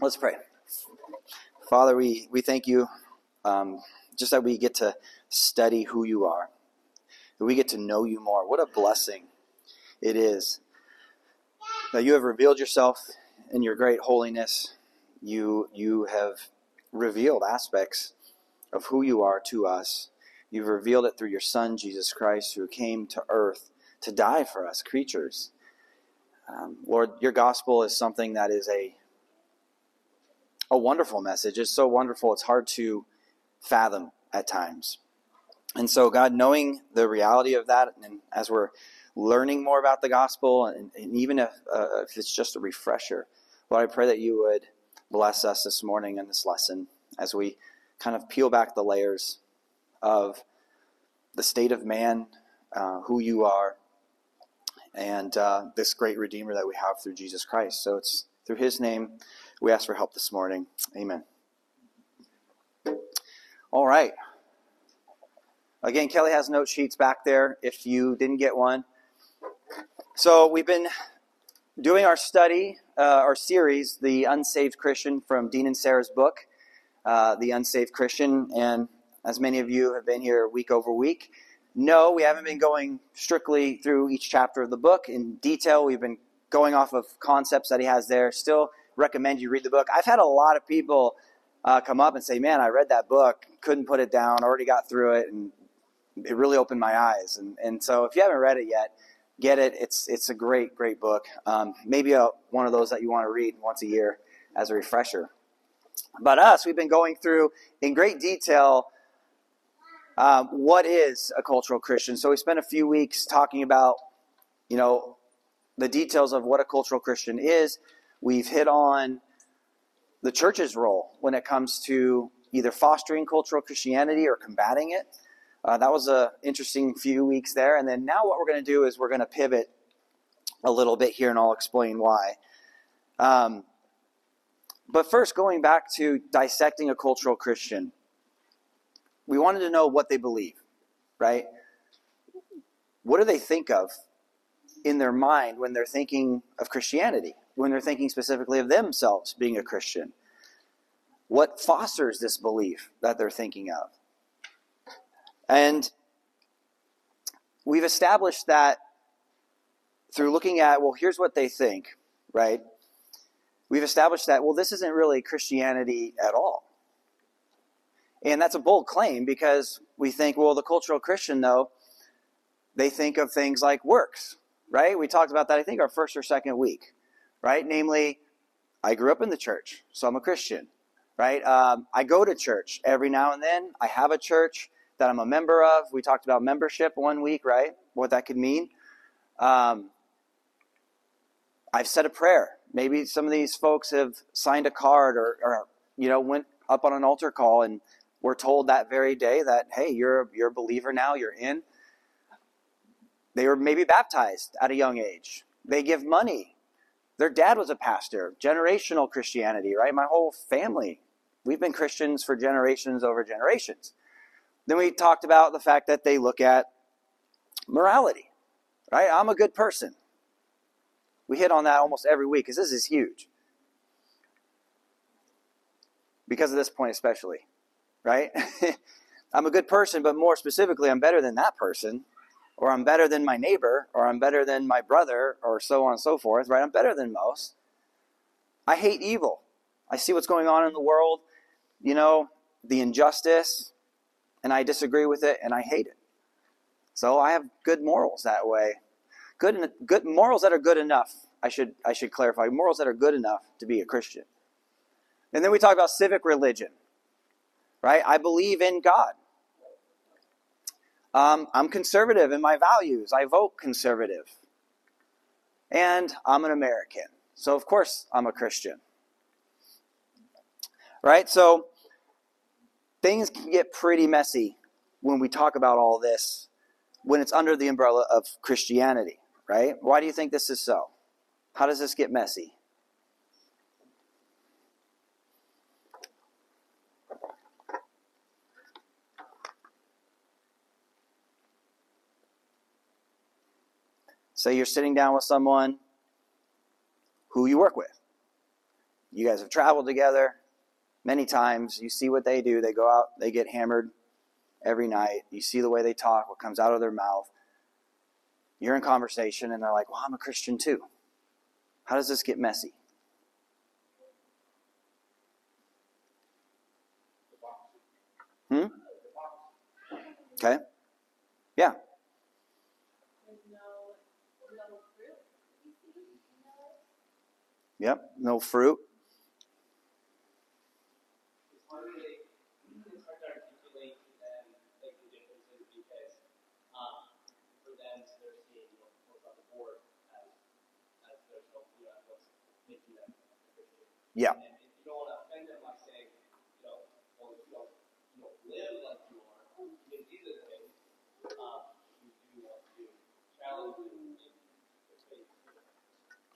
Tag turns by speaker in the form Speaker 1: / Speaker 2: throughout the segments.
Speaker 1: Let's pray. Father, we, we thank you um, just that we get to study who you are, that we get to know you more. What a blessing it is that you have revealed yourself in your great holiness. You, you have revealed aspects of who you are to us. You've revealed it through your Son, Jesus Christ, who came to earth to die for us, creatures. Um, Lord, your gospel is something that is a a wonderful message. It's so wonderful, it's hard to fathom at times. And so, God, knowing the reality of that, and as we're learning more about the gospel, and, and even if, uh, if it's just a refresher, Lord, I pray that you would bless us this morning in this lesson as we kind of peel back the layers of the state of man, uh, who you are, and uh, this great Redeemer that we have through Jesus Christ. So it's through his name we ask for help this morning. Amen. All right. Again, Kelly has note sheets back there if you didn't get one. So we've been doing our study, uh, our series, The Unsaved Christian, from Dean Inserra's book, uh, The Unsaved Christian. And as many of you have been here week over week, no, we haven't been going strictly through each chapter of the book in detail. We've been going off of concepts that he has there. Still recommend you read the book. I've had a lot of people uh, come up and say, "Man, I read that book, couldn't put it down, already got through it, and it really opened my eyes." And and so if you haven't read it yet, get it. It's it's a great great book. Um, maybe a, one of those that you want to read once a year as a refresher. But us, we've been going through in great detail. Um, what is a cultural Christian? So we spent a few weeks talking about, you know, the details of what a cultural Christian is. We've hit on the church's role when it comes to either fostering cultural Christianity or combating it. Uh, that was an interesting few weeks there. And then now what we're going to do is we're going to pivot a little bit here, and I'll explain why. Um, but first, going back to dissecting a cultural Christian, we wanted to know what they believe, right? What do they think of in their mind when they're thinking of Christianity? When they're thinking specifically of themselves being a Christian? What fosters this belief that they're thinking of? And we've established that through looking at, well, here's what they think, right? We've established that, well, this isn't really Christianity at all. And that's a bold claim because we think, well, the cultural Christian, though, they think of things like works, right? We talked about that, I think, our first or second week right? Namely, I grew up in the church, so I'm a Christian, right? Um, I go to church every now and then. I have a church that I'm a member of. We talked about membership one week, right? What that could mean. Um, I've said a prayer. Maybe some of these folks have signed a card or, or you know, went up on an altar call and were told that very day that, hey, you're, you're a believer now, you're in. They were maybe baptized at a young age. They give money their dad was a pastor, generational Christianity, right? My whole family, we've been Christians for generations over generations. Then we talked about the fact that they look at morality, right? I'm a good person. We hit on that almost every week because this is huge. Because of this point, especially, right? I'm a good person, but more specifically, I'm better than that person or I'm better than my neighbor, or I'm better than my brother, or so on and so forth, right? I'm better than most. I hate evil. I see what's going on in the world, you know, the injustice, and I disagree with it, and I hate it. So I have good morals that way. Good, good morals that are good enough. I should, I should clarify morals that are good enough to be a Christian. And then we talk about civic religion, right? I believe in God. Um, I'm conservative in my values. I vote conservative. And I'm an American. So, of course, I'm a Christian. Right? So, things can get pretty messy when we talk about all this when it's under the umbrella of Christianity, right? Why do you think this is so? How does this get messy? Say you're sitting down with someone who you work with. You guys have traveled together many times. You see what they do. They go out, they get hammered every night. You see the way they talk, what comes out of their mouth. You're in conversation, and they're like, Well, I'm a Christian too. How does this get messy? Hmm? Okay. Yeah. Yep, no fruit. Yeah.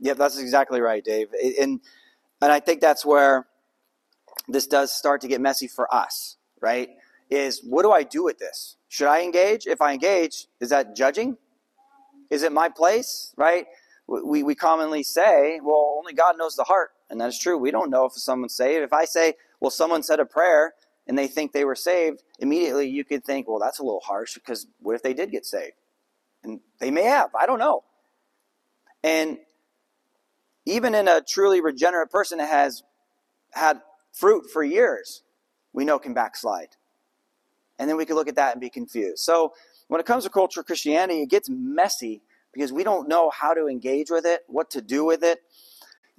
Speaker 1: Yeah, that's exactly right, Dave. And and I think that's where this does start to get messy for us, right? Is what do I do with this? Should I engage? If I engage, is that judging? Is it my place, right? We, we commonly say, well, only God knows the heart. And that is true. We don't know if someone's saved. If I say, well, someone said a prayer and they think they were saved, immediately you could think, well, that's a little harsh because what if they did get saved? And they may have. I don't know. And even in a truly regenerate person that has had fruit for years, we know can backslide. And then we can look at that and be confused. So when it comes to cultural Christianity, it gets messy because we don't know how to engage with it, what to do with it.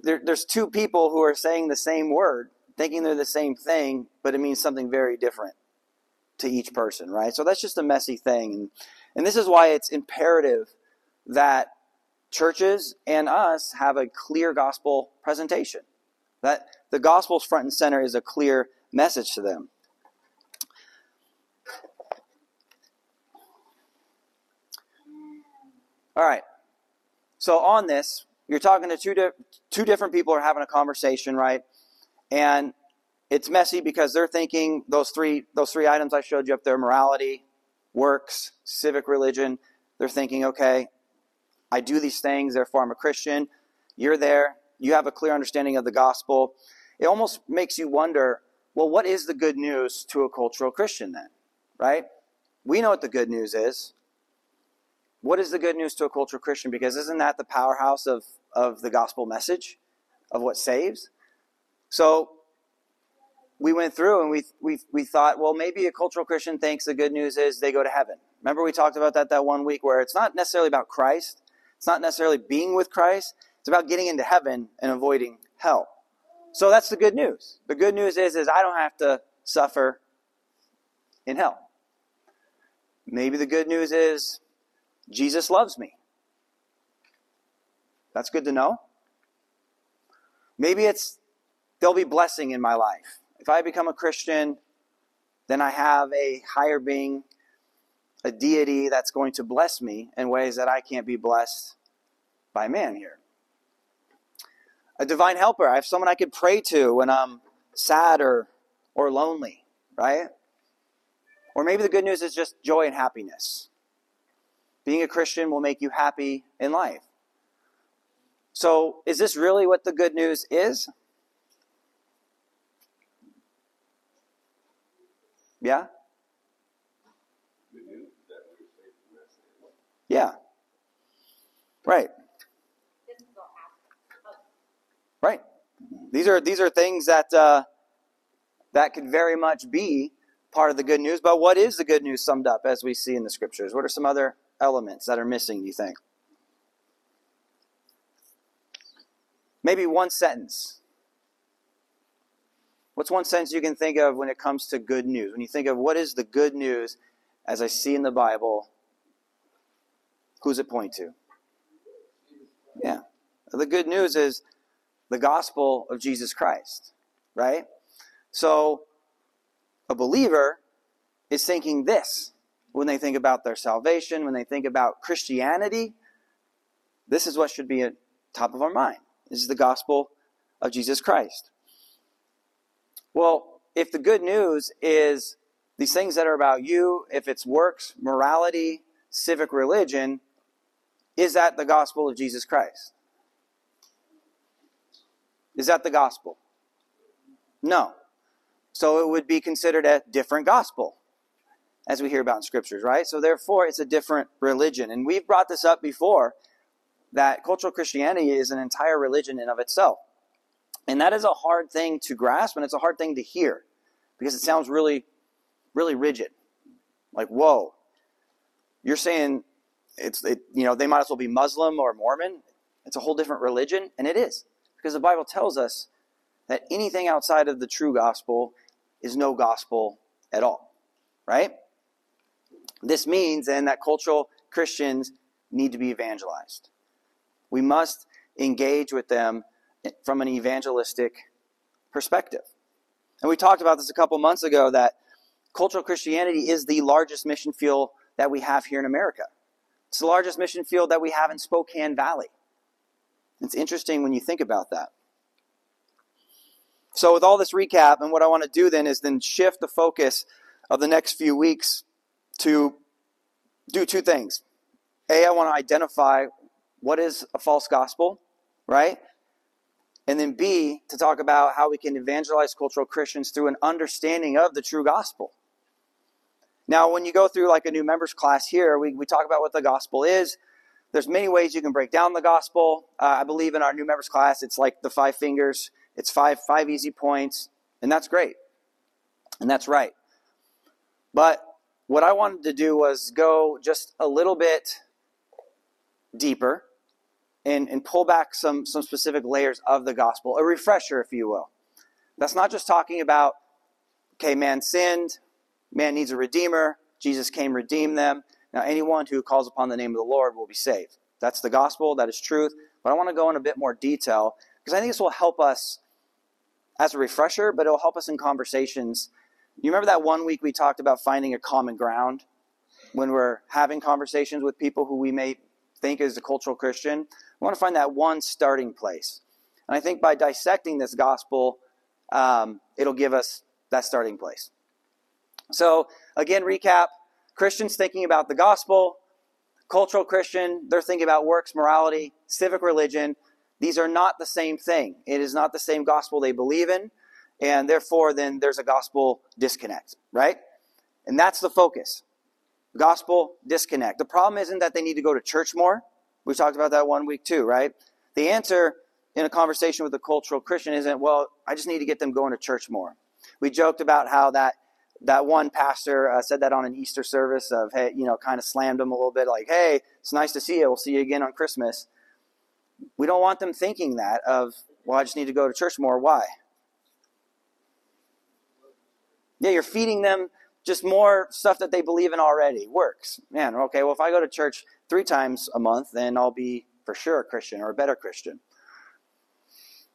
Speaker 1: There, there's two people who are saying the same word, thinking they're the same thing, but it means something very different to each person, right? So that's just a messy thing. And, and this is why it's imperative that churches and us have a clear gospel presentation. That the gospel's front and center is a clear message to them. All right. So on this, you're talking to two di- two different people are having a conversation, right? And it's messy because they're thinking those three those three items I showed you up there: morality, works, civic religion. They're thinking, okay, I do these things, therefore I'm a Christian. You're there, you have a clear understanding of the gospel. It almost makes you wonder well, what is the good news to a cultural Christian then? Right? We know what the good news is. What is the good news to a cultural Christian? Because isn't that the powerhouse of, of the gospel message of what saves? So we went through and we, we, we thought, well, maybe a cultural Christian thinks the good news is they go to heaven. Remember, we talked about that that one week where it's not necessarily about Christ, it's not necessarily being with Christ, it's about getting into heaven and avoiding hell. So that's the good news. The good news is, is I don't have to suffer in hell. Maybe the good news is Jesus loves me. That's good to know. Maybe it's there'll be blessing in my life. If I become a Christian, then I have a higher being a deity that's going to bless me in ways that I can't be blessed by man here. A divine helper. I have someone I could pray to when I'm sad or, or lonely, right? Or maybe the good news is just joy and happiness. Being a Christian will make you happy in life. So, is this really what the good news is? Yeah? Yeah. Right. Right. These are these are things that uh, that could very much be part of the good news. But what is the good news summed up as we see in the scriptures? What are some other elements that are missing? Do you think? Maybe one sentence. What's one sentence you can think of when it comes to good news? When you think of what is the good news as I see in the Bible Who's it point to? Yeah. The good news is the gospel of Jesus Christ, right? So a believer is thinking this when they think about their salvation, when they think about Christianity. This is what should be at top of our mind. This is the gospel of Jesus Christ. Well, if the good news is these things that are about you, if it's works, morality, civic religion, is that the gospel of Jesus Christ? Is that the gospel? No. So it would be considered a different gospel, as we hear about in scriptures, right? So therefore, it's a different religion. And we've brought this up before that cultural Christianity is an entire religion in of itself. And that is a hard thing to grasp and it's a hard thing to hear because it sounds really, really rigid. Like, whoa, you're saying it's, it, you know, they might as well be Muslim or Mormon. It's a whole different religion, and it is because the Bible tells us that anything outside of the true gospel is no gospel at all, right? This means then that cultural Christians need to be evangelized. We must engage with them from an evangelistic perspective. And we talked about this a couple months ago that cultural Christianity is the largest mission field that we have here in America. It's the largest mission field that we have in Spokane Valley. It's interesting when you think about that. So, with all this recap, and what I want to do then is then shift the focus of the next few weeks to do two things. A, I want to identify what is a false gospel, right? And then B, to talk about how we can evangelize cultural Christians through an understanding of the true gospel. Now, when you go through like a new members class here, we, we talk about what the gospel is. There's many ways you can break down the gospel. Uh, I believe in our new members class, it's like the five fingers. It's five five easy points, and that's great, and that's right. But what I wanted to do was go just a little bit deeper and, and pull back some, some specific layers of the gospel, a refresher, if you will. That's not just talking about, okay, man sinned, man needs a redeemer, Jesus came redeem them. Now, anyone who calls upon the name of the Lord will be saved. That's the gospel, that is truth. But I want to go in a bit more detail because I think this will help us as a refresher, but it'll help us in conversations. You remember that one week we talked about finding a common ground when we're having conversations with people who we may think is a cultural Christian? We want to find that one starting place. And I think by dissecting this gospel, um, it'll give us that starting place. So, again, recap Christians thinking about the gospel, cultural Christian, they're thinking about works, morality, civic religion. These are not the same thing. It is not the same gospel they believe in, and therefore, then there's a gospel disconnect, right? And that's the focus. Gospel disconnect. The problem isn't that they need to go to church more. We talked about that one week too, right? The answer in a conversation with a cultural Christian isn't, well, I just need to get them going to church more. We joked about how that that one pastor uh, said that on an Easter service of, hey, you know, kind of slammed them a little bit, like, hey, it's nice to see you. We'll see you again on Christmas. We don't want them thinking that of, well, I just need to go to church more. Why? Yeah, you're feeding them just more stuff that they believe in already. Works. Man, okay, well, if I go to church three times a month, then I'll be for sure a Christian or a better Christian.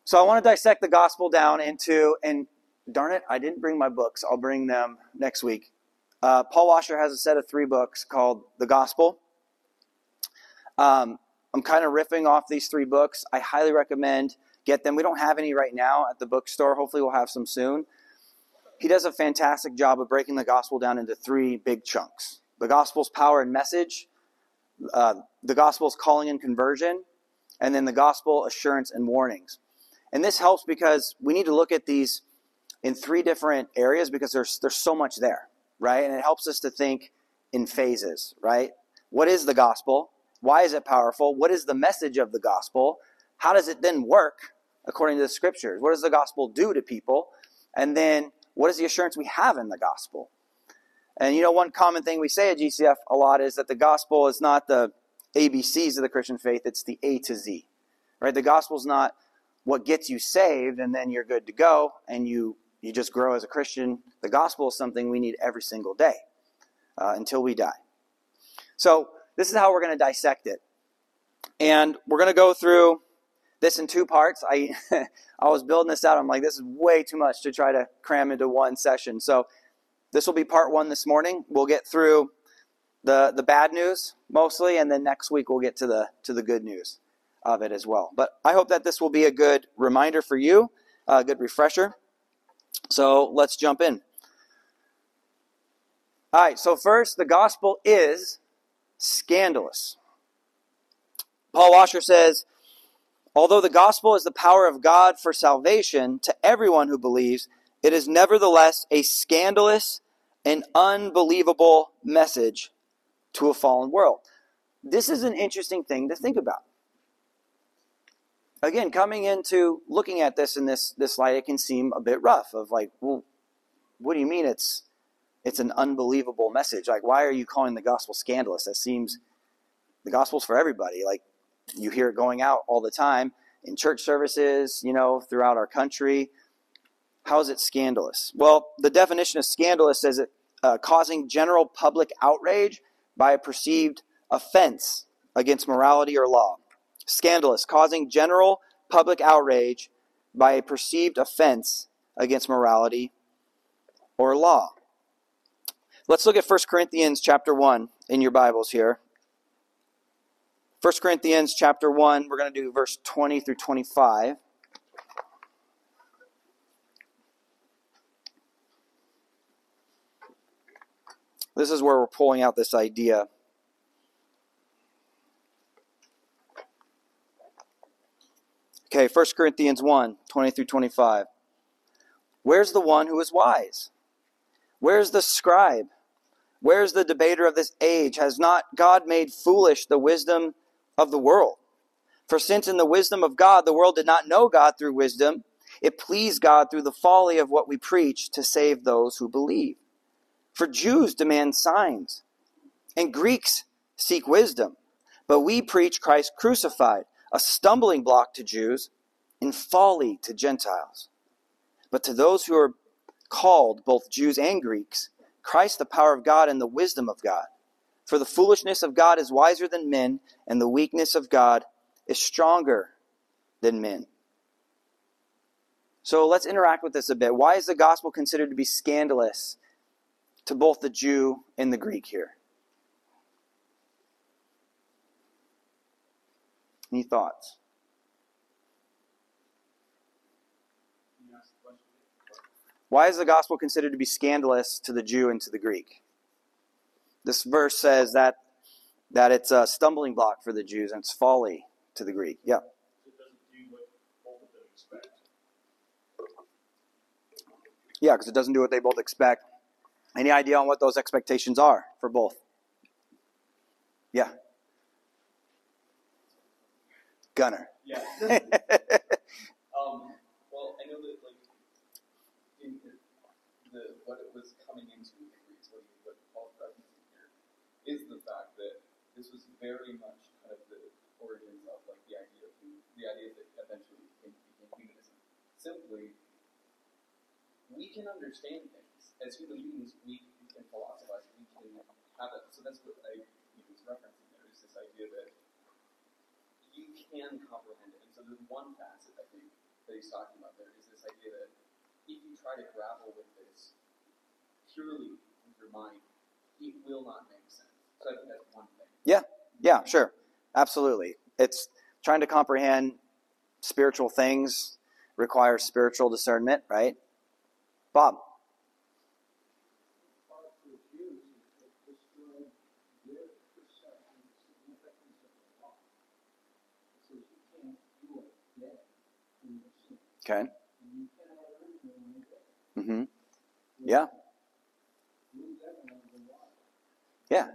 Speaker 1: So I want to dissect the gospel down into, and darn it, I didn't bring my books. I'll bring them next week. Uh, Paul Washer has a set of three books called The Gospel. Um, I'm kind of riffing off these three books. I highly recommend get them. We don't have any right now at the bookstore. Hopefully, we'll have some soon. He does a fantastic job of breaking the gospel down into three big chunks the gospel's power and message, uh, the gospel's calling and conversion, and then the gospel assurance and warnings. And this helps because we need to look at these in three different areas because there's there's so much there, right? And it helps us to think in phases, right? What is the gospel? Why is it powerful? What is the message of the gospel? How does it then work according to the scriptures? What does the gospel do to people? And then what is the assurance we have in the gospel? And you know, one common thing we say at GCF a lot is that the gospel is not the ABCs of the Christian faith, it's the A to Z. Right? The gospel is not what gets you saved and then you're good to go and you, you just grow as a Christian. The gospel is something we need every single day uh, until we die. So, this is how we're going to dissect it. And we're going to go through this in two parts. I I was building this out. I'm like, this is way too much to try to cram into one session. So this will be part one this morning. We'll get through the the bad news mostly, and then next week we'll get to the to the good news of it as well. But I hope that this will be a good reminder for you, a good refresher. So let's jump in. All right, so first, the gospel is scandalous. Paul Washer says, Although the gospel is the power of God for salvation to everyone who believes, it is nevertheless a scandalous and unbelievable message to a fallen world. This is an interesting thing to think about. Again, coming into looking at this in this this light, it can seem a bit rough. Of like, well, what do you mean it's it's an unbelievable message? Like, why are you calling the gospel scandalous? That seems the gospel's for everybody. Like, you hear it going out all the time in church services, you know, throughout our country. How is it scandalous? Well, the definition of scandalous is it uh, causing general public outrage by a perceived offense against morality or law. Scandalous, causing general public outrage by a perceived offense against morality or law. Let's look at 1 Corinthians chapter 1 in your Bibles here. 1 Corinthians chapter 1, we're going to do verse 20 through 25. This is where we're pulling out this idea. Okay, 1 Corinthians 1 20 through 25. Where's the one who is wise? Where's the scribe? Where's the debater of this age? Has not God made foolish the wisdom of the world. For since in the wisdom of God the world did not know God through wisdom, it pleased God through the folly of what we preach to save those who believe. For Jews demand signs, and Greeks seek wisdom, but we preach Christ crucified, a stumbling block to Jews and folly to Gentiles. But to those who are called, both Jews and Greeks, Christ the power of God and the wisdom of God. For the foolishness of God is wiser than men, and the weakness of God is stronger than men. So let's interact with this a bit. Why is the gospel considered to be scandalous to both the Jew and the Greek here? Any thoughts? Why is the gospel considered to be scandalous to the Jew and to the Greek? This verse says that that it's a stumbling block for the Jews and it's folly to the Greek. Yeah. Yeah, because it doesn't do what they both expect. Any idea on what those expectations are for both? Yeah. Gunner.
Speaker 2: Yeah. um, well, I know that like in the, the what it was coming into the Greeks, what, what Paul's referencing here, is the fact that this was very much kind of the origins of like the idea of the idea that eventually became, became humanism. Simply, we can understand things as human beings. We, can philosophize. We can have it. So that's what I was referencing there. Is this idea that you can comprehend it. And so there's one facet, I think, that he's talking about there is this idea that if you try to grapple with this purely with your mind, it will not make sense. So I think that's one thing.
Speaker 1: Yeah, yeah, sure. Absolutely. It's trying to comprehend spiritual things requires spiritual discernment, right? Bob. Okay. Mm-hmm. Yeah. Yeah.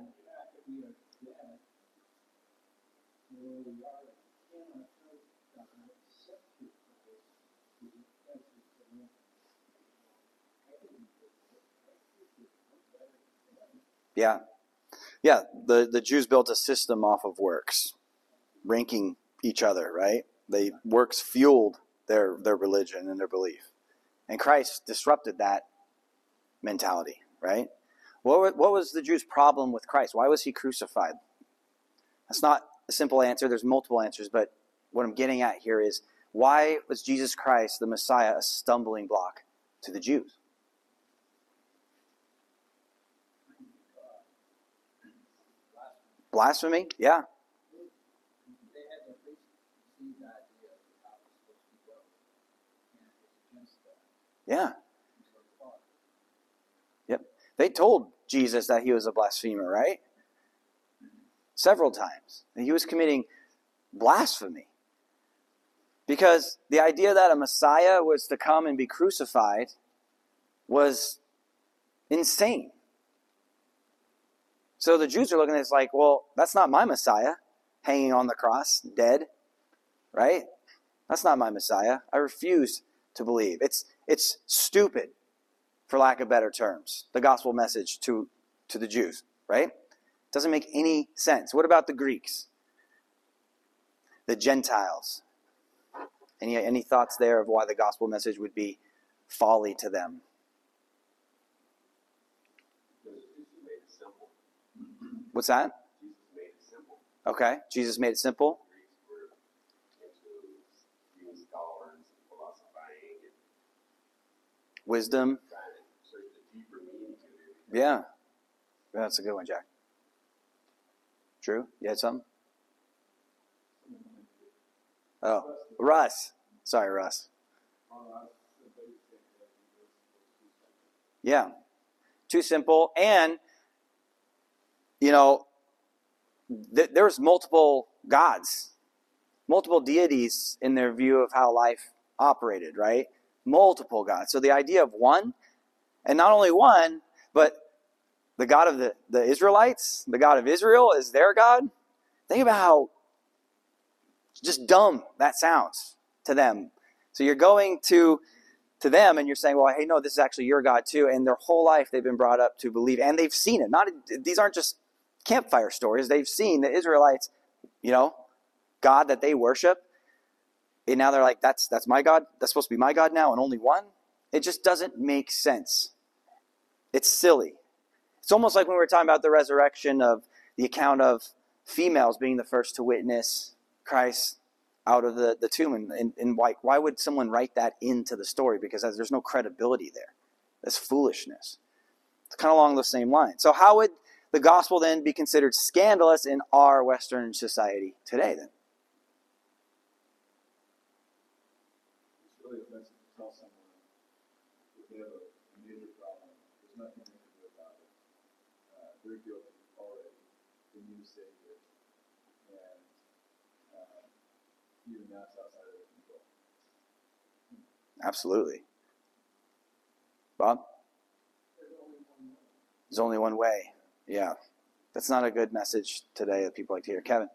Speaker 1: Yeah. Yeah. The, the Jews built a system off of works, ranking each other, right? They works fueled their their religion and their belief. And Christ disrupted that mentality, right? What, what was the Jews' problem with Christ? Why was he crucified? That's not a simple answer. There's multiple answers, but what I'm getting at here is why was Jesus Christ, the Messiah, a stumbling block to the Jews? Blasphemy? Yeah. Yeah. Yep. They told Jesus that he was a blasphemer, right? Several times. And he was committing blasphemy. Because the idea that a Messiah was to come and be crucified was insane. So the Jews are looking at this like, well, that's not my Messiah hanging on the cross, dead, right? That's not my Messiah. I refuse to believe. It's, it's stupid, for lack of better terms, the gospel message to, to the Jews, right? Doesn't make any sense. What about the Greeks? The Gentiles? Any, any thoughts there of why the gospel message would be folly to them? What's that? Okay, Jesus made it simple. Wisdom. Yeah. That's a good one, Jack. True? You had something? Oh, Russ. Sorry, Russ. Yeah. Too simple. And, you know, th- there's multiple gods, multiple deities in their view of how life operated, right? Multiple gods. So the idea of one, and not only one, but the God of the, the Israelites, the God of Israel is their God. Think about how just dumb that sounds to them. So you're going to to them and you're saying, well, hey, no, this is actually your God too. And their whole life they've been brought up to believe, and they've seen it. Not these aren't just campfire stories. They've seen the Israelites, you know, God that they worship. And now they're like, that's that's my God. That's supposed to be my God now, and only one. It just doesn't make sense. It's silly. It's almost like when we were talking about the resurrection of the account of females being the first to witness Christ out of the, the tomb. And, and, and why, why would someone write that into the story? Because there's no credibility there. That's foolishness. It's kind of along the same line. So, how would the gospel then be considered scandalous in our Western society today, then? Absolutely. Bob? There's only one way. Yeah. That's not a good message today that people like to hear. Kevin?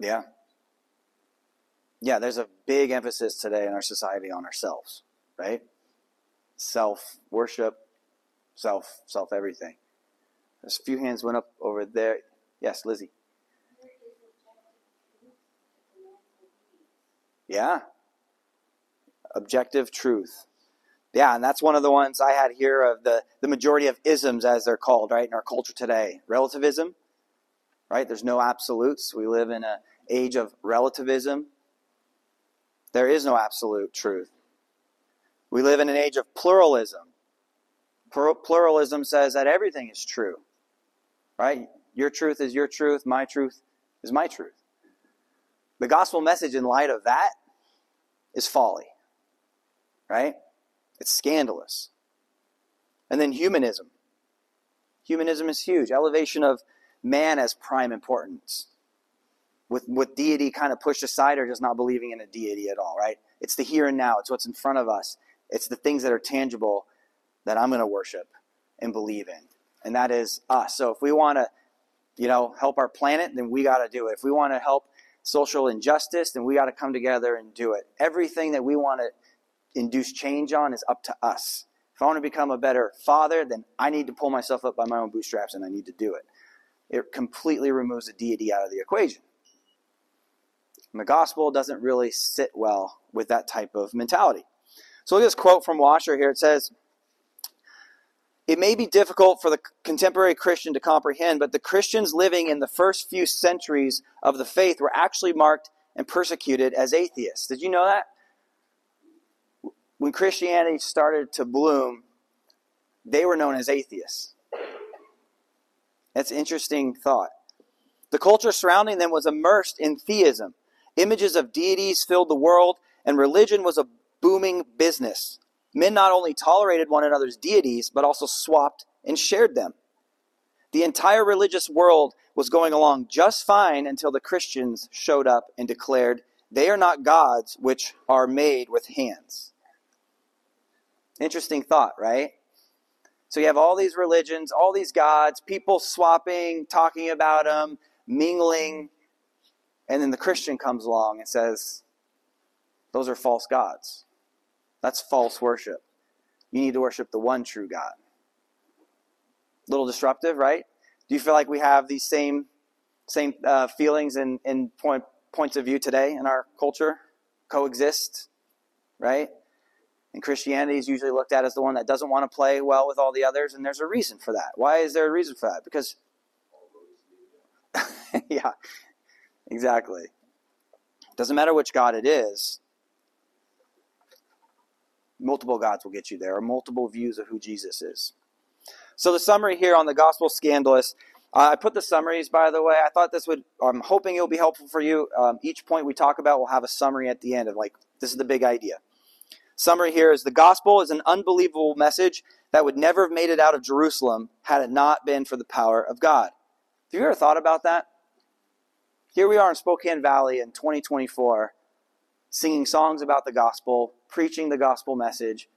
Speaker 1: Yeah. Yeah, there's a big emphasis today in our society on ourselves, right? Self worship, self self everything. There's a few hands went up over there. Yes, Lizzie. Yeah. Objective truth. Yeah, and that's one of the ones I had here of the, the majority of isms, as they're called, right, in our culture today. Relativism, right? There's no absolutes. We live in an age of relativism. There is no absolute truth. We live in an age of pluralism. Pluralism says that everything is true, right? Your truth is your truth, my truth is my truth. The gospel message, in light of that, is folly, right? It's scandalous. And then humanism. Humanism is huge. Elevation of man as prime importance. With, with deity kind of pushed aside or just not believing in a deity at all, right? It's the here and now. It's what's in front of us. It's the things that are tangible that I'm going to worship and believe in. And that is us. So if we want to, you know, help our planet, then we got to do it. If we want to help social injustice, then we got to come together and do it. Everything that we want to induce change on is up to us. If I want to become a better father, then I need to pull myself up by my own bootstraps and I need to do it. It completely removes the deity out of the equation. And the gospel doesn't really sit well with that type of mentality. So look at this quote from Washer here. It says, It may be difficult for the contemporary Christian to comprehend, but the Christians living in the first few centuries of the faith were actually marked and persecuted as atheists. Did you know that? when Christianity started to bloom, they were known as atheists. That's an interesting thought. The culture surrounding them was immersed in theism. Images of deities filled the world, and religion was a booming business. Men not only tolerated one another's deities, but also swapped and shared them. The entire religious world was going along just fine until the Christians showed up and declared, They are not gods which are made with hands. Interesting thought, right? So you have all these religions, all these gods, people swapping, talking about them, mingling, and then the Christian comes along and says, Those are false gods. That's false worship. You need to worship the one true God. Little disruptive, right? Do you feel like we have these same same uh, feelings and, and point, points of view today in our culture? Coexist, right? And Christianity is usually looked at as the one that doesn't want to play well with all the others, and there's a reason for that. Why is there a reason for that? Because, yeah, exactly. Doesn't matter which God it is, multiple gods will get you there, or multiple views of who Jesus is. So the summary here on the gospel scandalous. Uh, I put the summaries, by the way. I thought this would. I'm hoping it'll be helpful for you. Um, each point we talk about will have a summary at the end of like this is the big idea. Summary here is the gospel is an unbelievable message that would never have made it out of Jerusalem had it not been for the power of God. Have you ever thought about that? Here we are in Spokane Valley in 2024, singing songs about the gospel, preaching the gospel message.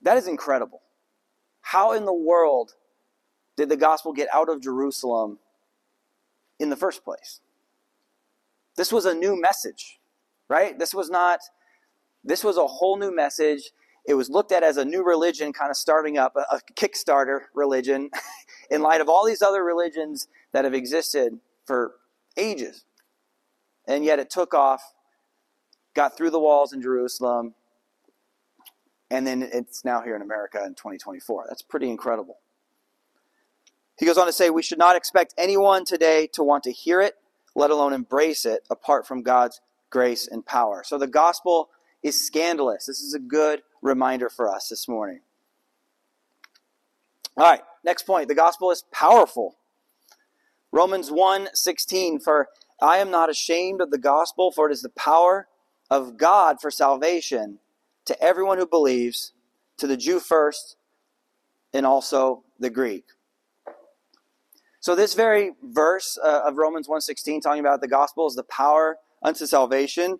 Speaker 1: That is incredible. How in the world did the gospel get out of Jerusalem in the first place? This was a new message, right? This was not, this was a whole new message. It was looked at as a new religion kind of starting up, a, a Kickstarter religion, in light of all these other religions that have existed for ages. And yet it took off, got through the walls in Jerusalem, and then it's now here in America in 2024. That's pretty incredible. He goes on to say, We should not expect anyone today to want to hear it, let alone embrace it, apart from God's grace and power. So the gospel is scandalous. This is a good reminder for us this morning. All right, next point. The gospel is powerful. Romans 1 16, for I am not ashamed of the gospel, for it is the power of God for salvation to everyone who believes, to the Jew first, and also the Greek. So this very verse uh, of Romans 1.16 talking about the gospel is the power unto salvation.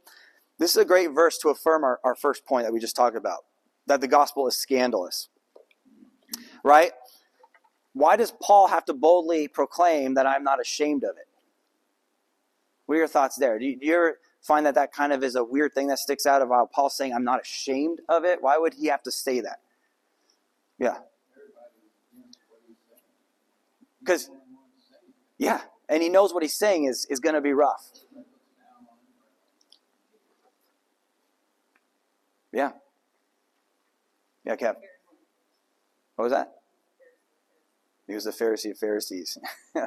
Speaker 1: This is a great verse to affirm our, our first point that we just talked about, that the gospel is scandalous. Right? Why does Paul have to boldly proclaim that I'm not ashamed of it? What are your thoughts there? Do you, do you find that that kind of is a weird thing that sticks out how Paul saying, I'm not ashamed of it? Why would he have to say that? Yeah. Because, yeah, and he knows what he's saying is, is going to be rough. Yeah. Yeah, Kev. What was that? He was the Pharisee of Pharisees.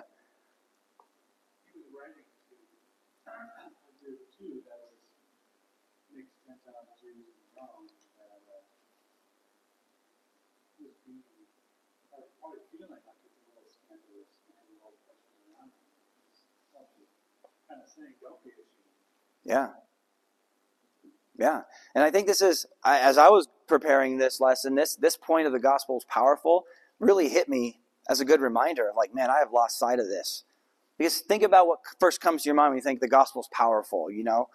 Speaker 1: Yeah. Yeah. And I think this is, as I was preparing this lesson, this, this point of the gospel is powerful, really hit me as a good reminder of like, man, I have lost sight of this. Because think about what first comes to your mind when you think the gospel is powerful, you know?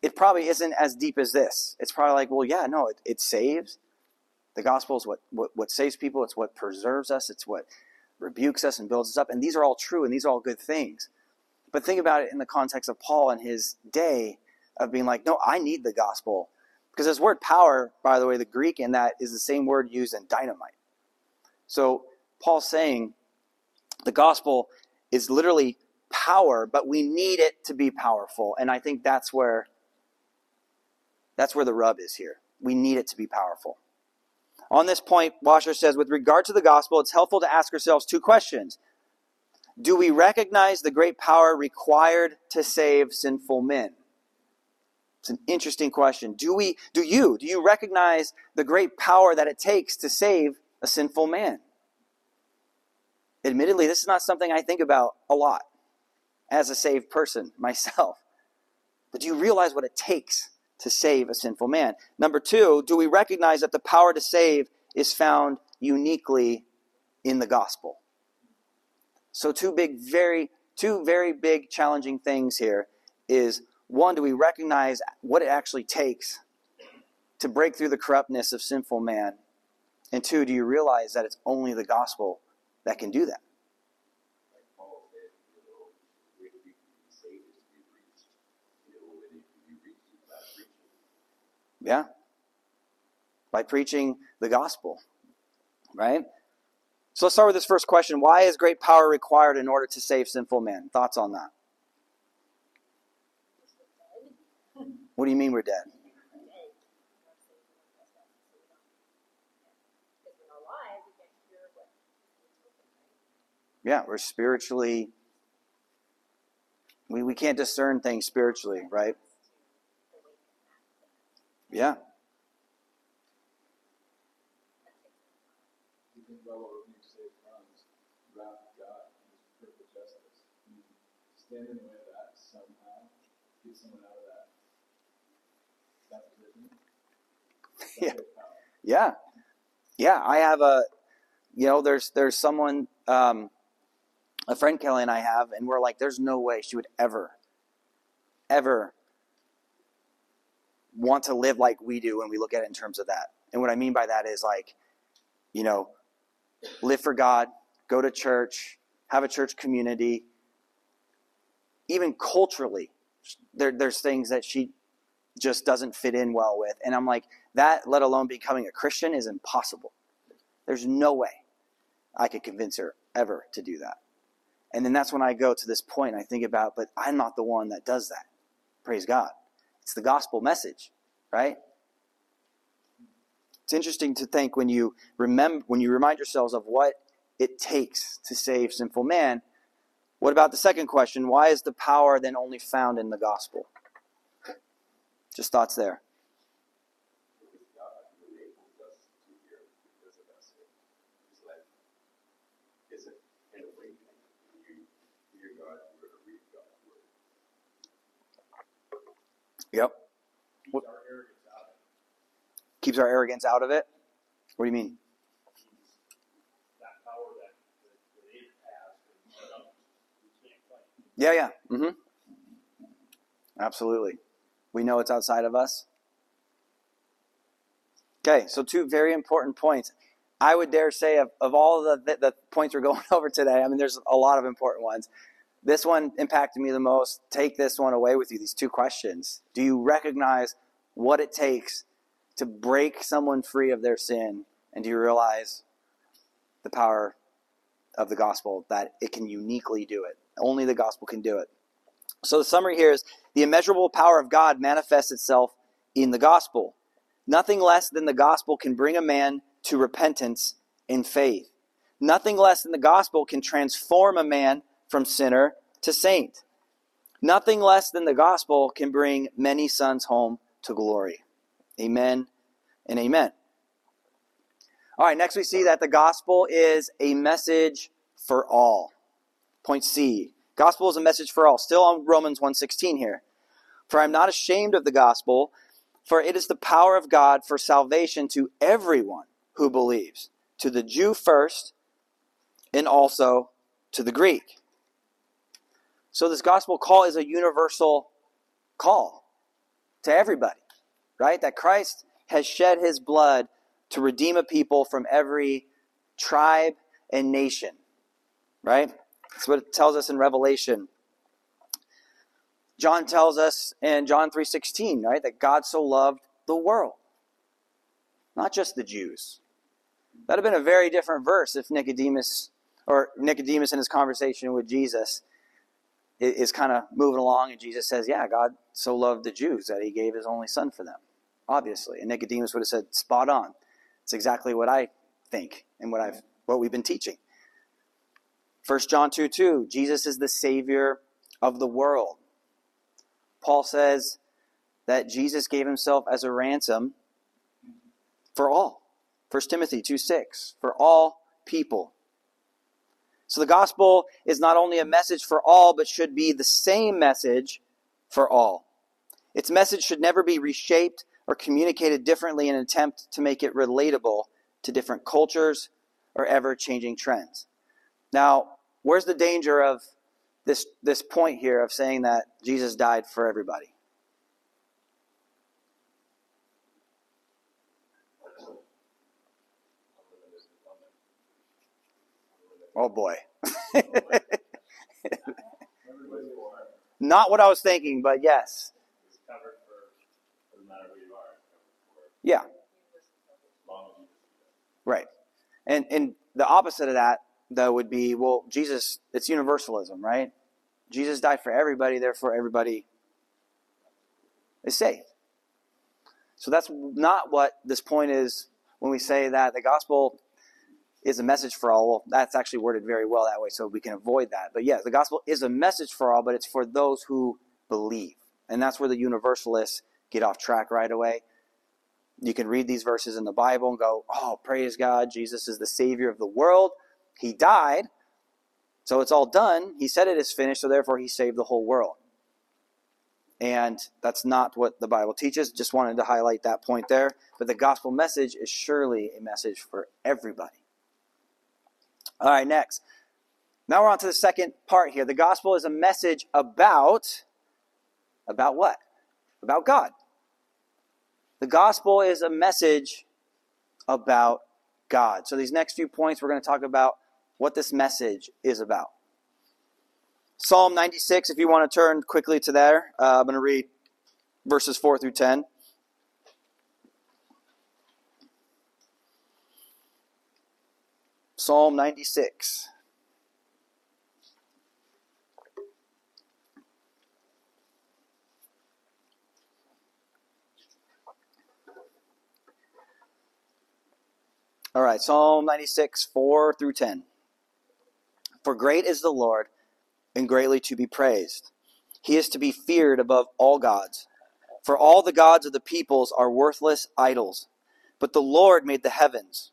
Speaker 1: It probably isn't as deep as this. It's probably like, well, yeah, no, it, it saves. The gospel is what, what, what saves people, it's what preserves us, it's what rebukes us and builds us up. And these are all true and these are all good things. But think about it in the context of Paul and his day of being like, no, I need the gospel. Because this word power, by the way, the Greek in that is the same word used in dynamite. So Paul's saying the gospel is literally power, but we need it to be powerful. And I think that's where that's where the rub is here. We need it to be powerful. On this point, Washer says, with regard to the gospel, it's helpful to ask ourselves two questions. Do we recognize the great power required to save sinful men? It's an interesting question. Do we do you do you recognize the great power that it takes to save a sinful man? Admittedly, this is not something I think about a lot as a saved person myself. But do you realize what it takes to save a sinful man? Number two, do we recognize that the power to save is found uniquely in the gospel? So two big, very, two very big challenging things here is one, do we recognize what it actually takes to break through the corruptness of sinful man? And two, do you realize that it's only the gospel that can do that? Yeah. By preaching the gospel. Right? So let's start with this first question. Why is great power required in order to save sinful men? Thoughts on that? What do you mean we're dead? Yeah, we're spiritually we, we can't discern things spiritually, right? Yeah. Yeah. Yeah. Yeah, I have a you know, there's there's someone um a friend Kelly and I have and we're like there's no way she would ever ever want to live like we do when we look at it in terms of that. And what I mean by that is like you know, live for God, go to church, have a church community. Even culturally, there, there's things that she just doesn't fit in well with. And I'm like, that, let alone becoming a Christian, is impossible. There's no way I could convince her ever to do that. And then that's when I go to this point and I think about, but I'm not the one that does that. Praise God. It's the gospel message, right? It's interesting to think when you remember when you remind yourselves of what it takes to save sinful man. What about the second question? Why is the power then only found in the gospel? Just thoughts there.
Speaker 3: Because God enables us to hear because of us. It's like, it's a, an awakening. You hear God's word or read God's word.
Speaker 1: Yep.
Speaker 2: Keeps our arrogance out of it.
Speaker 1: Keeps our arrogance out of it. What do you mean? Yeah, yeah. Mm-hmm. Absolutely. We know it's outside of us. Okay, so two very important points. I would dare say of, of all the, the, the points we're going over today, I mean, there's a lot of important ones. This one impacted me the most. Take this one away with you, these two questions. Do you recognize what it takes to break someone free of their sin? And do you realize the power of the gospel that it can uniquely do it? Only the gospel can do it. So the summary here is the immeasurable power of God manifests itself in the gospel. Nothing less than the gospel can bring a man to repentance and faith. Nothing less than the gospel can transform a man from sinner to saint. Nothing less than the gospel can bring many sons home to glory. Amen and amen. All right, next we see that the gospel is a message for all. Point C. Gospel is a message for all. Still on Romans 1:16 here. For I am not ashamed of the gospel, for it is the power of God for salvation to everyone who believes, to the Jew first, and also to the Greek. So this gospel call is a universal call to everybody, right? That Christ has shed his blood to redeem a people from every tribe and nation, right? That's what it tells us in Revelation. John tells us in John 3:16, right, that God so loved the world. Not just the Jews. That'd have been a very different verse if Nicodemus or Nicodemus in his conversation with Jesus is kind of moving along and Jesus says, "Yeah, God so loved the Jews that he gave his only son for them." Obviously. And Nicodemus would have said, "Spot on. It's exactly what I think and what I've what we've been teaching." 1 John 2 2, Jesus is the Savior of the world. Paul says that Jesus gave himself as a ransom for all. 1 Timothy 2 6, for all people. So the gospel is not only a message for all, but should be the same message for all. Its message should never be reshaped or communicated differently in an attempt to make it relatable to different cultures or ever changing trends. Now, where's the danger of this, this point here of saying that Jesus died for everybody? Oh boy. Not what I was thinking, but yes.
Speaker 4: It's covered for, doesn't matter who you are, it's covered for,
Speaker 1: Yeah,
Speaker 4: as long as you
Speaker 1: right. And and the opposite of that though would be well, Jesus it's universalism, right? Jesus died for everybody, therefore everybody is saved. So that's not what this point is when we say that the gospel is a message for all. Well, that's actually worded very well that way, so we can avoid that. But yes, the gospel is a message for all, but it's for those who believe. And that's where the universalists get off track right away. You can read these verses in the Bible and go, oh, praise God, Jesus is the Savior of the world. He died, so it's all done. He said it is finished, so therefore he saved the whole world. And that's not what the Bible teaches. Just wanted to highlight that point there. But the gospel message is surely a message for everybody. All right, next. Now we're on to the second part here. The gospel is a message about about what? About God. The gospel is a message about God. So these next few points we're going to talk about what this message is about. Psalm 96, if you want to turn quickly to there, uh, I'm going to read verses 4 through 10. Psalm 96. All right, Psalm 96, 4 through 10. For great is the Lord, and greatly to be praised. He is to be feared above all gods. For all the gods of the peoples are worthless idols. But the Lord made the heavens.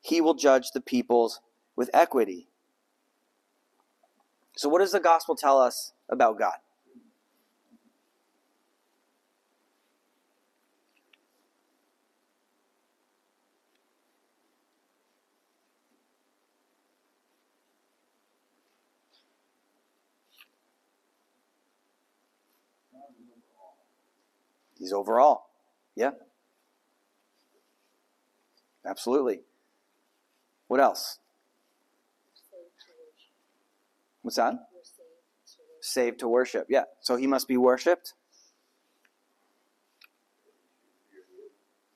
Speaker 1: He will judge the peoples with equity. So, what does the gospel tell us about God? He's overall. Yeah. Absolutely. What else? What's that? Saved to worship. Yeah. So he must be worshiped.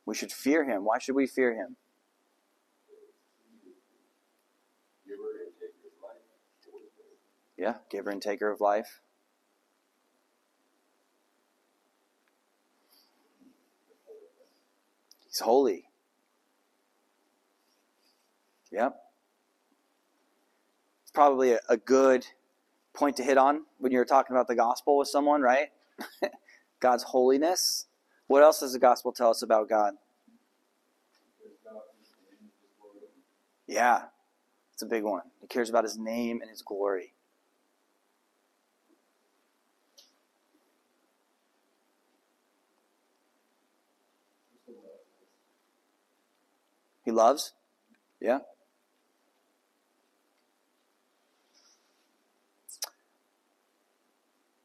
Speaker 1: We should fear him. Why should we fear him? Yeah, giver and taker of life. He's holy. Yep. It's probably a, a good point to hit on when you're talking about the gospel with someone, right? God's holiness. What else does the gospel tell us about God? Yeah, it's a big one. He cares about his name and his glory. He loves? Yeah.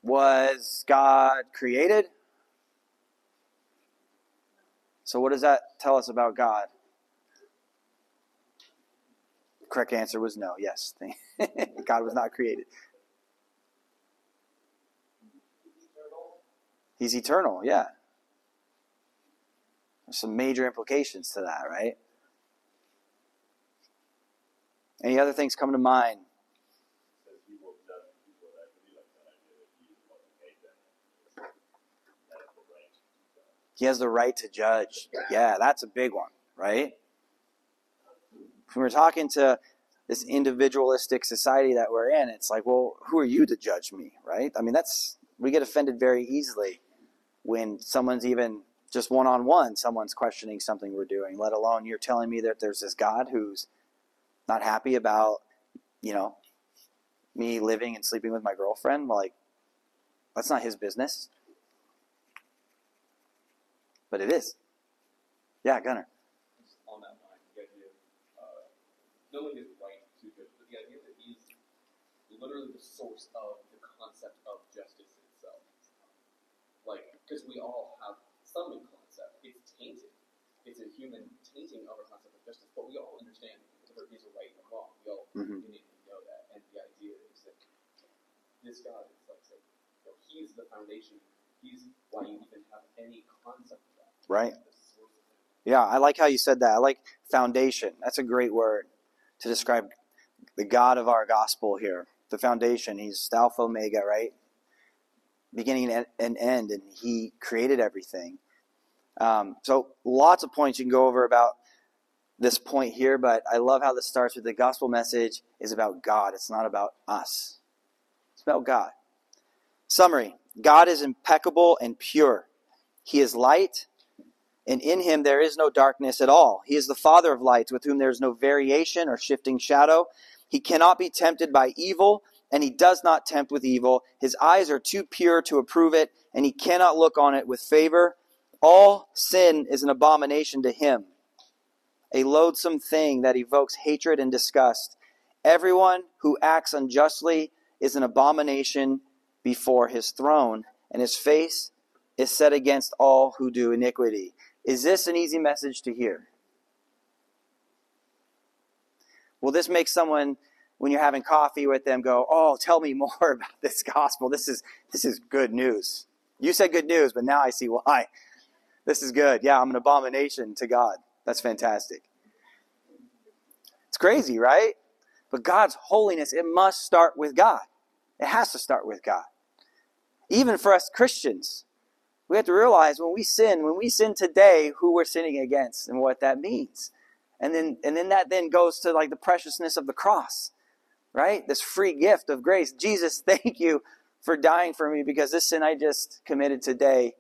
Speaker 1: Was God created? So, what does that tell us about God? correct answer was no. Yes. God was not created. He's eternal, yeah. There's some major implications to that, right? Any other things come to mind He has the right to judge. Yeah, that's a big one, right? When we're talking to this individualistic society that we're in, it's like, well, who are you to judge me, right? I mean, that's we get offended very easily when someone's even just one on one, someone's questioning something we're doing, let alone you're telling me that there's this God who's not happy about, you know, me living and sleeping with my girlfriend. Like, that's not his business. But it is. Yeah, Gunner.
Speaker 2: On that line, the idea of uh, knowing his right to judge, but the idea that he's literally the source of the concept of justice itself. Like, because we all have some concept, it's tainted. It's a human tainting of our concept of justice, but we all understand that there is a right and a wrong. We all
Speaker 1: Mhm.
Speaker 2: innately know that, and the idea is that this God is like, say, you know, he's the foundation. He's why you even have any concept of.
Speaker 1: Right. Yeah, I like how you said that. I like foundation. That's a great word to describe the God of our gospel here. The foundation. He's Alpha Omega, right? Beginning and and end, and He created everything. Um, so lots of points you can go over about this point here, but I love how this starts with the gospel message is about God. It's not about us. It's about God. Summary God is impeccable and pure. He is light, and in him there is no darkness at all. He is the Father of lights, with whom there is no variation or shifting shadow. He cannot be tempted by evil, and he does not tempt with evil. His eyes are too pure to approve it, and he cannot look on it with favor. All sin is an abomination to him, a loathsome thing that evokes hatred and disgust. Everyone who acts unjustly is an abomination before his throne, and his face is set against all who do iniquity. Is this an easy message to hear? Will this make someone, when you're having coffee with them, go, "Oh, tell me more about this gospel. This is this is good news." You said good news, but now I see why. This is good. Yeah, I'm an abomination to God. That's fantastic. It's crazy, right? But God's holiness, it must start with God. It has to start with God. Even for us Christians, we have to realize when we sin, when we sin today, who we're sinning against and what that means. And then and then that then goes to like the preciousness of the cross. Right? This free gift of grace. Jesus, thank you for dying for me because this sin I just committed today,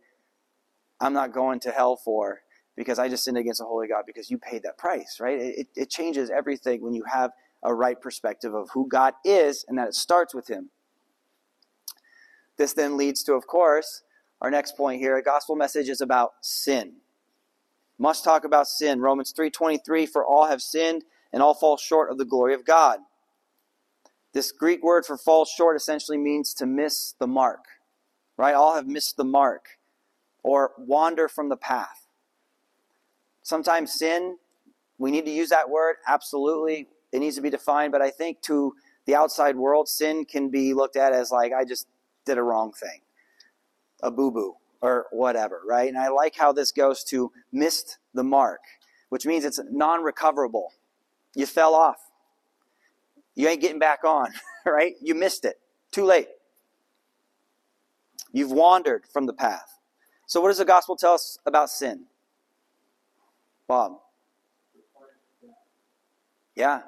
Speaker 1: I'm not going to hell for because I just sinned against the holy God because you paid that price, right? It, it changes everything when you have a right perspective of who God is and that it starts with Him. This then leads to, of course, our next point here. A gospel message is about sin. Must talk about sin. Romans 3:23 for all have sinned and all fall short of the glory of God. This Greek word for fall short essentially means to miss the mark. Right? All have missed the mark or wander from the path. Sometimes sin, we need to use that word absolutely. It needs to be defined, but I think to the outside world, sin can be looked at as like I just did a wrong thing, a boo boo, or whatever, right? And I like how this goes to missed the mark, which means it's non recoverable. You fell off. You ain't getting back on, right? You missed it. Too late. You've wandered from the path. So, what does the gospel tell us about sin? Bob. Yeah,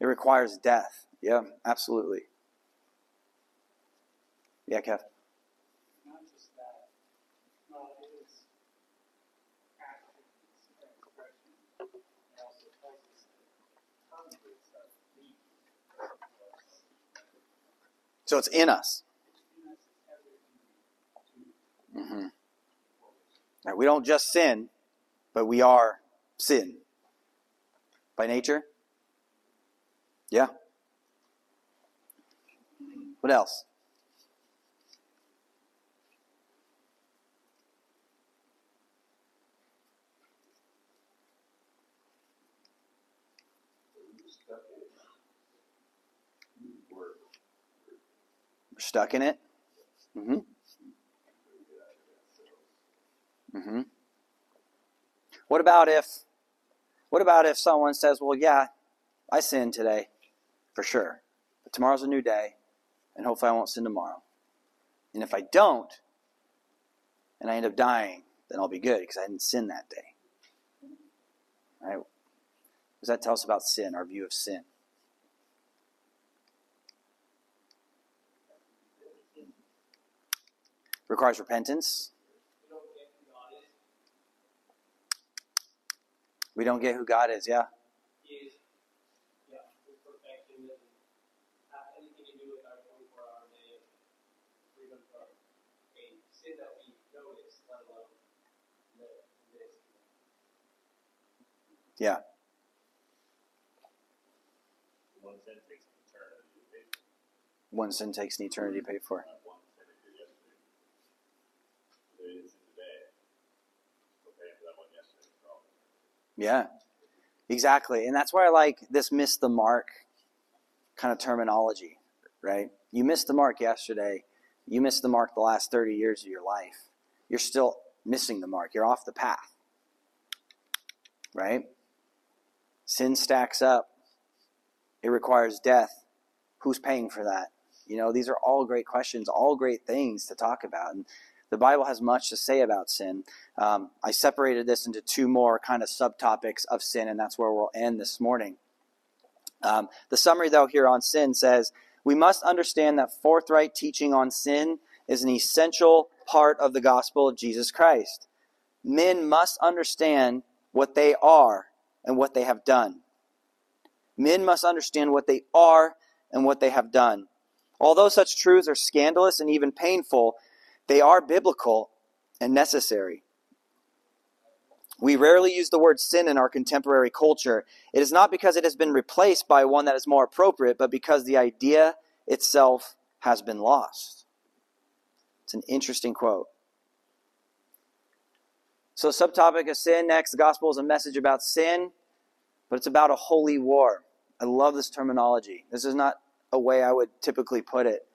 Speaker 1: it requires death. Yeah, absolutely. Yeah, Kev.
Speaker 5: not just that, well, it is actions and expression. It also tells us that tongue is that lead.
Speaker 1: So it's in us.
Speaker 5: It's in us, it's everything we do.
Speaker 1: hmm Now, we don't just sin, but we are sin by nature. Yeah. What else? Stuck in it. Mm-hmm. Mm-hmm. What about if what about if someone says, "Well, yeah, I sinned today, for sure, but tomorrow's a new day, and hopefully I won't sin tomorrow. And if I don't, and I end up dying, then I'll be good because I didn't sin that day. Right? What does that tell us about sin, our view of sin? Requires repentance.
Speaker 5: We don't get who God is.
Speaker 1: We don't get who God is, yeah.
Speaker 5: Yeah, His perfection doesn't have to do with our 24 hour day of freedom from a sin that we notice, let alone live this.
Speaker 1: Yeah.
Speaker 4: One sin takes an eternity to pay for.
Speaker 1: One sin takes an eternity to pay for.
Speaker 4: Not one sin I did yesterday. Today is today. Still paying for that one yesterday. Probably.
Speaker 1: Yeah, exactly. And that's why I like this miss the mark kind of terminology, right? You missed the mark yesterday. You missed the mark the last 30 years of your life. You're still missing the mark. You're off the path, right? Sin stacks up, it requires death. Who's paying for that? You know, these are all great questions, all great things to talk about. And the Bible has much to say about sin. Um, I separated this into two more kind of subtopics of sin, and that's where we'll end this morning. Um, the summary, though, here on sin says we must understand that forthright teaching on sin is an essential part of the gospel of Jesus Christ. Men must understand what they are and what they have done. Men must understand what they are and what they have done. Although such truths are scandalous and even painful, they are biblical and necessary. We rarely use the word sin in our contemporary culture. It is not because it has been replaced by one that is more appropriate, but because the idea itself has been lost. It's an interesting quote. So, subtopic of sin next the gospel is a message about sin, but it's about a holy war. I love this terminology. This is not a way I would typically put it,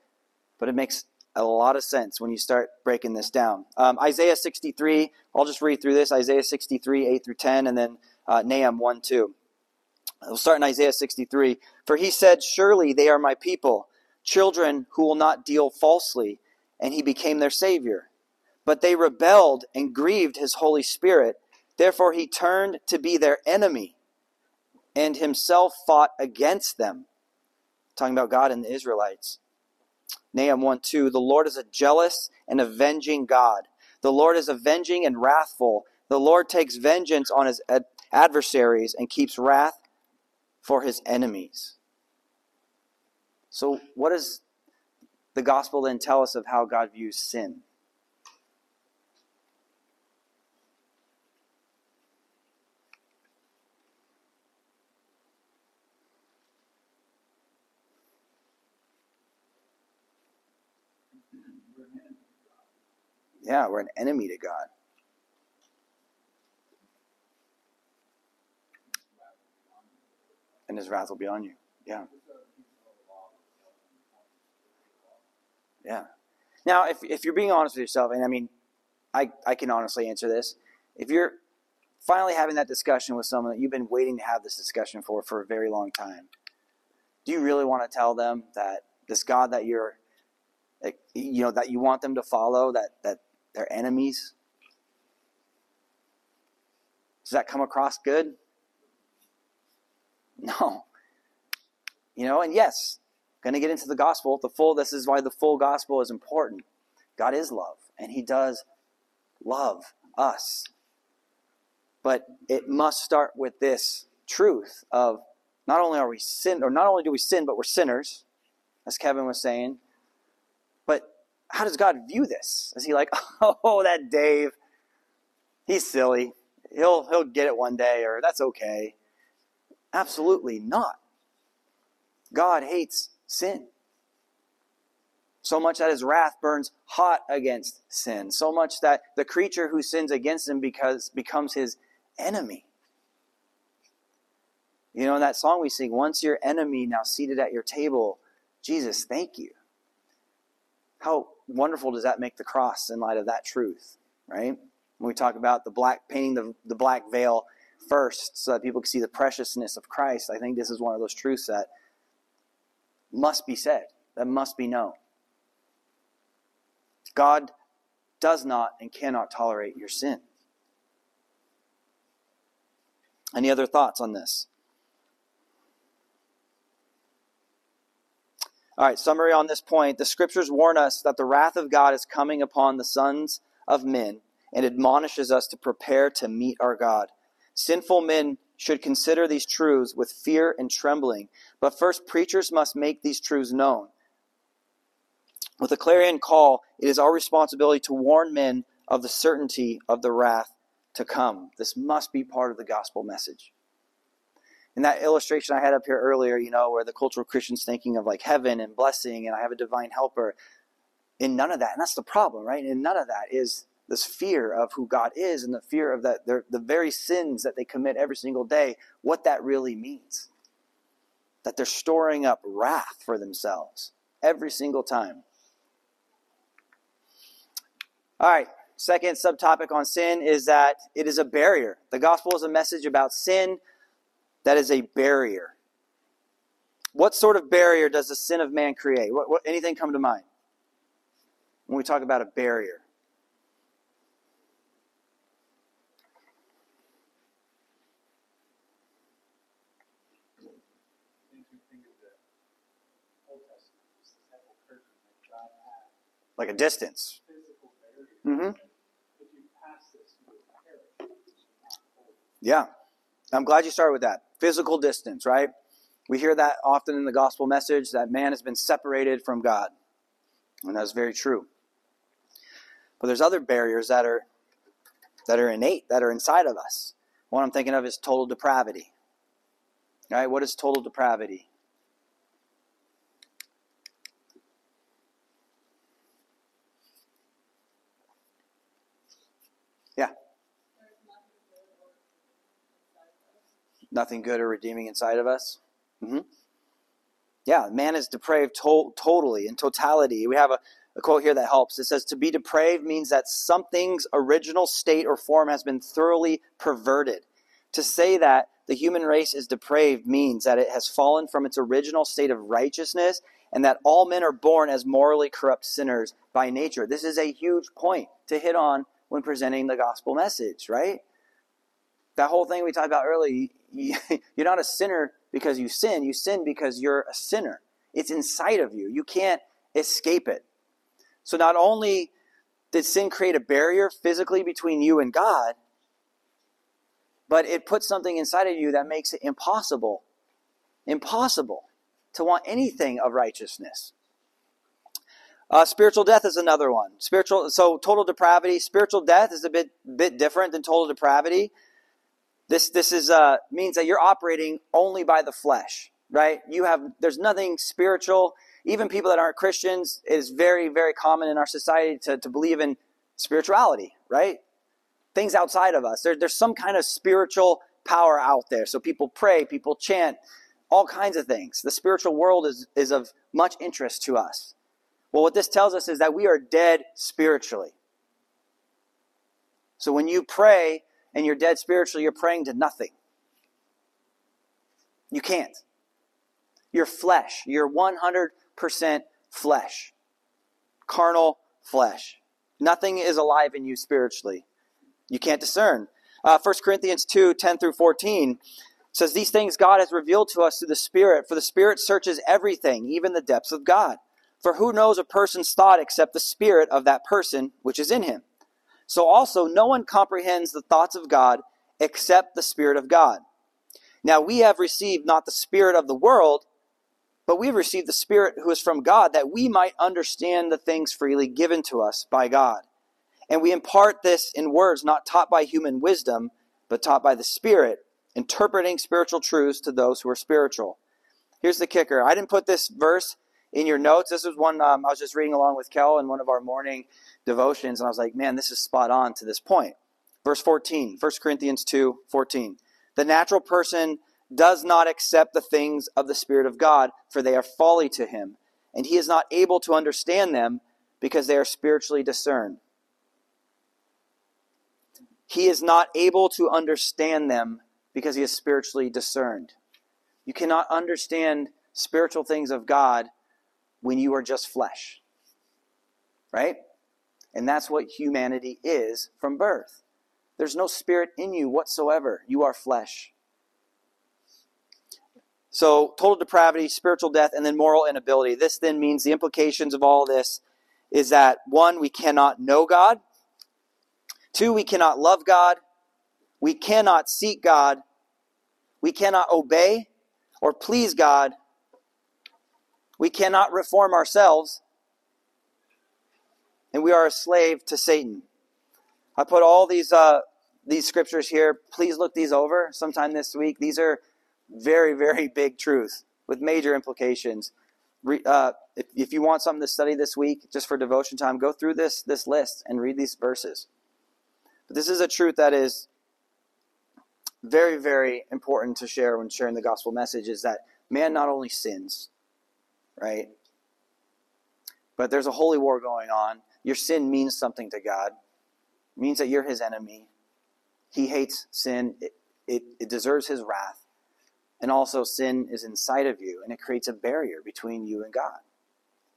Speaker 1: but it makes a lot of sense when you start breaking this down. Um, Isaiah 63, I'll just read through this Isaiah 63, 8 through 10, and then uh, Nahum 1, 2. We'll start in Isaiah 63. For he said, Surely they are my people, children who will not deal falsely, and he became their Savior. But they rebelled and grieved his Holy Spirit. Therefore he turned to be their enemy and himself fought against them. Talking about God and the Israelites. Nahum 1 2 The Lord is a jealous and avenging God. The Lord is avenging and wrathful. The Lord takes vengeance on his ad- adversaries and keeps wrath for his enemies. So, what does the gospel then tell us of how God views sin? Yeah, we're an enemy to God. And his wrath will be on you. Yeah. Yeah. Now, if, if you're being honest with yourself, and I mean, I, I can honestly answer this. If you're finally having that discussion with someone that you've been waiting to have this discussion for for a very long time, do you really want to tell them that this God that you're, you know, that you want them to follow, that, that they're enemies? Does that come across good? No. You know, and yes, going to get into the gospel. The full, this is why the full gospel is important. God is love, and He does love us. But it must start with this truth of not only are we sin, or not only do we sin, but we're sinners, as Kevin was saying. How does God view this? Is He like, oh, that Dave, he's silly. He'll he'll get it one day, or that's okay. Absolutely not. God hates sin. So much that his wrath burns hot against sin. So much that the creature who sins against him because becomes his enemy. You know, in that song we sing, once your enemy, now seated at your table, Jesus, thank you. How wonderful does that make the cross in light of that truth, right? When we talk about the black painting the, the black veil first so that people can see the preciousness of Christ, I think this is one of those truths that must be said, that must be known. God does not and cannot tolerate your sin. Any other thoughts on this? All right, summary on this point. The scriptures warn us that the wrath of God is coming upon the sons of men and admonishes us to prepare to meet our God. Sinful men should consider these truths with fear and trembling, but first, preachers must make these truths known. With a clarion call, it is our responsibility to warn men of the certainty of the wrath to come. This must be part of the gospel message. In that illustration I had up here earlier, you know, where the cultural Christian's thinking of like heaven and blessing and I have a divine helper, in none of that, and that's the problem, right? In none of that is this fear of who God is and the fear of that the very sins that they commit every single day, what that really means. That they're storing up wrath for themselves every single time. All right, second subtopic on sin is that it is a barrier. The gospel is a message about sin that is a barrier. What sort of barrier does the sin of man create? What, what, anything come to mind when we talk about a barrier? Like a distance. Mm-hmm. Yeah. I'm glad you started with that. Physical distance, right? We hear that often in the gospel message that man has been separated from God. And that's very true. But there's other barriers that are that are innate, that are inside of us. One I'm thinking of is total depravity. Right? What is total depravity? Nothing good or redeeming inside of us. Mm-hmm. Yeah, man is depraved to- totally, in totality. We have a, a quote here that helps. It says, To be depraved means that something's original state or form has been thoroughly perverted. To say that the human race is depraved means that it has fallen from its original state of righteousness and that all men are born as morally corrupt sinners by nature. This is a huge point to hit on when presenting the gospel message, right? That whole thing we talked about earlier, you're not a sinner because you sin. You sin because you're a sinner. It's inside of you. You can't escape it. So not only did sin create a barrier physically between you and God, but it puts something inside of you that makes it impossible, impossible to want anything of righteousness. Uh, spiritual death is another one. Spiritual, so total depravity. Spiritual death is a bit bit different than total depravity. This this is uh, means that you're operating only by the flesh, right? You have there's nothing spiritual. Even people that aren't Christians, it is very very common in our society to, to believe in spirituality, right? Things outside of us. There, there's some kind of spiritual power out there. So people pray, people chant, all kinds of things. The spiritual world is, is of much interest to us. Well, what this tells us is that we are dead spiritually. So when you pray, and you're dead spiritually, you're praying to nothing. You can't. You're flesh. You're 100% flesh. Carnal flesh. Nothing is alive in you spiritually. You can't discern. Uh, 1 Corinthians 2 10 through 14 says, These things God has revealed to us through the Spirit, for the Spirit searches everything, even the depths of God. For who knows a person's thought except the Spirit of that person which is in him? So also, no one comprehends the thoughts of God except the Spirit of God. Now we have received not the Spirit of the world, but we have received the Spirit who is from God, that we might understand the things freely given to us by God. And we impart this in words not taught by human wisdom, but taught by the Spirit, interpreting spiritual truths to those who are spiritual. Here's the kicker. I didn't put this verse in your notes. This was one um, I was just reading along with Kel in one of our morning devotions, and I was like, man, this is spot on to this point. Verse 14, 1 Corinthians 2 14. The natural person does not accept the things of the Spirit of God, for they are folly to him, and he is not able to understand them because they are spiritually discerned. He is not able to understand them because he is spiritually discerned. You cannot understand spiritual things of God when you are just flesh. Right? And that's what humanity is from birth. There's no spirit in you whatsoever. You are flesh. So, total depravity, spiritual death, and then moral inability. This then means the implications of all this is that one, we cannot know God. Two, we cannot love God. We cannot seek God. We cannot obey or please God. We cannot reform ourselves. And we are a slave to Satan. I put all these uh, these scriptures here. Please look these over sometime this week. These are very, very big truths with major implications. Re, uh, if, if you want something to study this week, just for devotion time, go through this this list and read these verses. But this is a truth that is very, very important to share when sharing the gospel message is that man not only sins, right? But there's a holy war going on. Your sin means something to God. It means that you're his enemy. He hates sin. It, it, it deserves his wrath. And also sin is inside of you and it creates a barrier between you and God.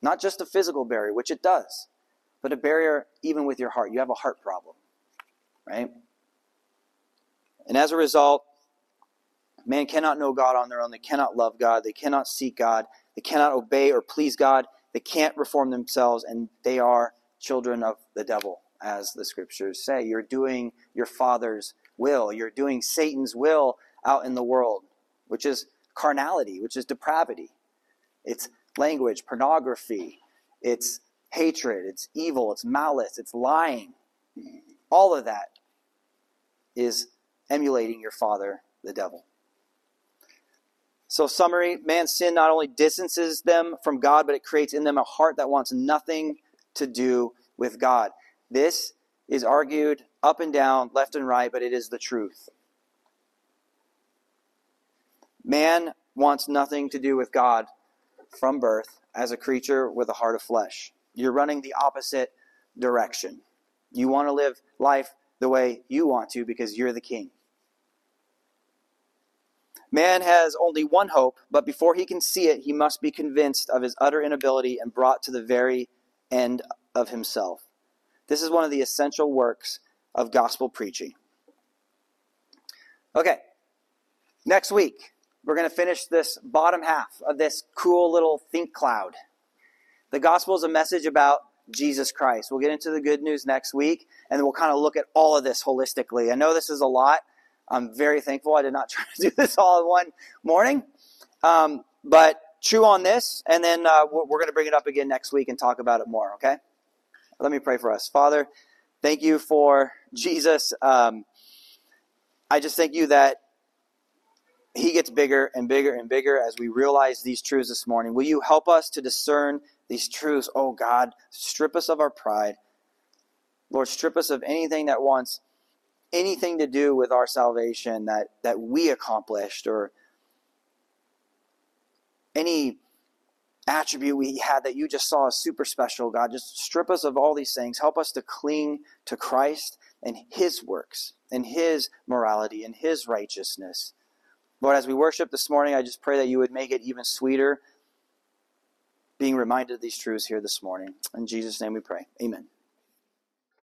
Speaker 1: Not just a physical barrier, which it does, but a barrier even with your heart. You have a heart problem, right? And as a result, man cannot know God on their own. They cannot love God. They cannot seek God. They cannot obey or please God. They can't reform themselves, and they are children of the devil, as the scriptures say. You're doing your father's will. You're doing Satan's will out in the world, which is carnality, which is depravity. It's language, pornography, it's hatred, it's evil, it's malice, it's lying. All of that is emulating your father, the devil. So, summary man's sin not only distances them from God, but it creates in them a heart that wants nothing to do with God. This is argued up and down, left and right, but it is the truth. Man wants nothing to do with God from birth as a creature with a heart of flesh. You're running the opposite direction. You want to live life the way you want to because you're the king. Man has only one hope, but before he can see it, he must be convinced of his utter inability and brought to the very end of himself. This is one of the essential works of gospel preaching. Okay, next week, we're going to finish this bottom half of this cool little think cloud. The gospel is a message about Jesus Christ. We'll get into the good news next week, and then we'll kind of look at all of this holistically. I know this is a lot. I'm very thankful I did not try to do this all in one morning. Um, but chew on this, and then uh, we're, we're going to bring it up again next week and talk about it more, okay? Let me pray for us. Father, thank you for Jesus. Um, I just thank you that he gets bigger and bigger and bigger as we realize these truths this morning. Will you help us to discern these truths? Oh God, strip us of our pride. Lord, strip us of anything that wants anything to do with our salvation that, that we accomplished or any attribute we had that you just saw as super special, God. Just strip us of all these things. Help us to cling to Christ and His works and His morality and His righteousness. Lord, as we worship this morning, I just pray that you would make it even sweeter being reminded of these truths here this morning. In Jesus' name we pray. Amen.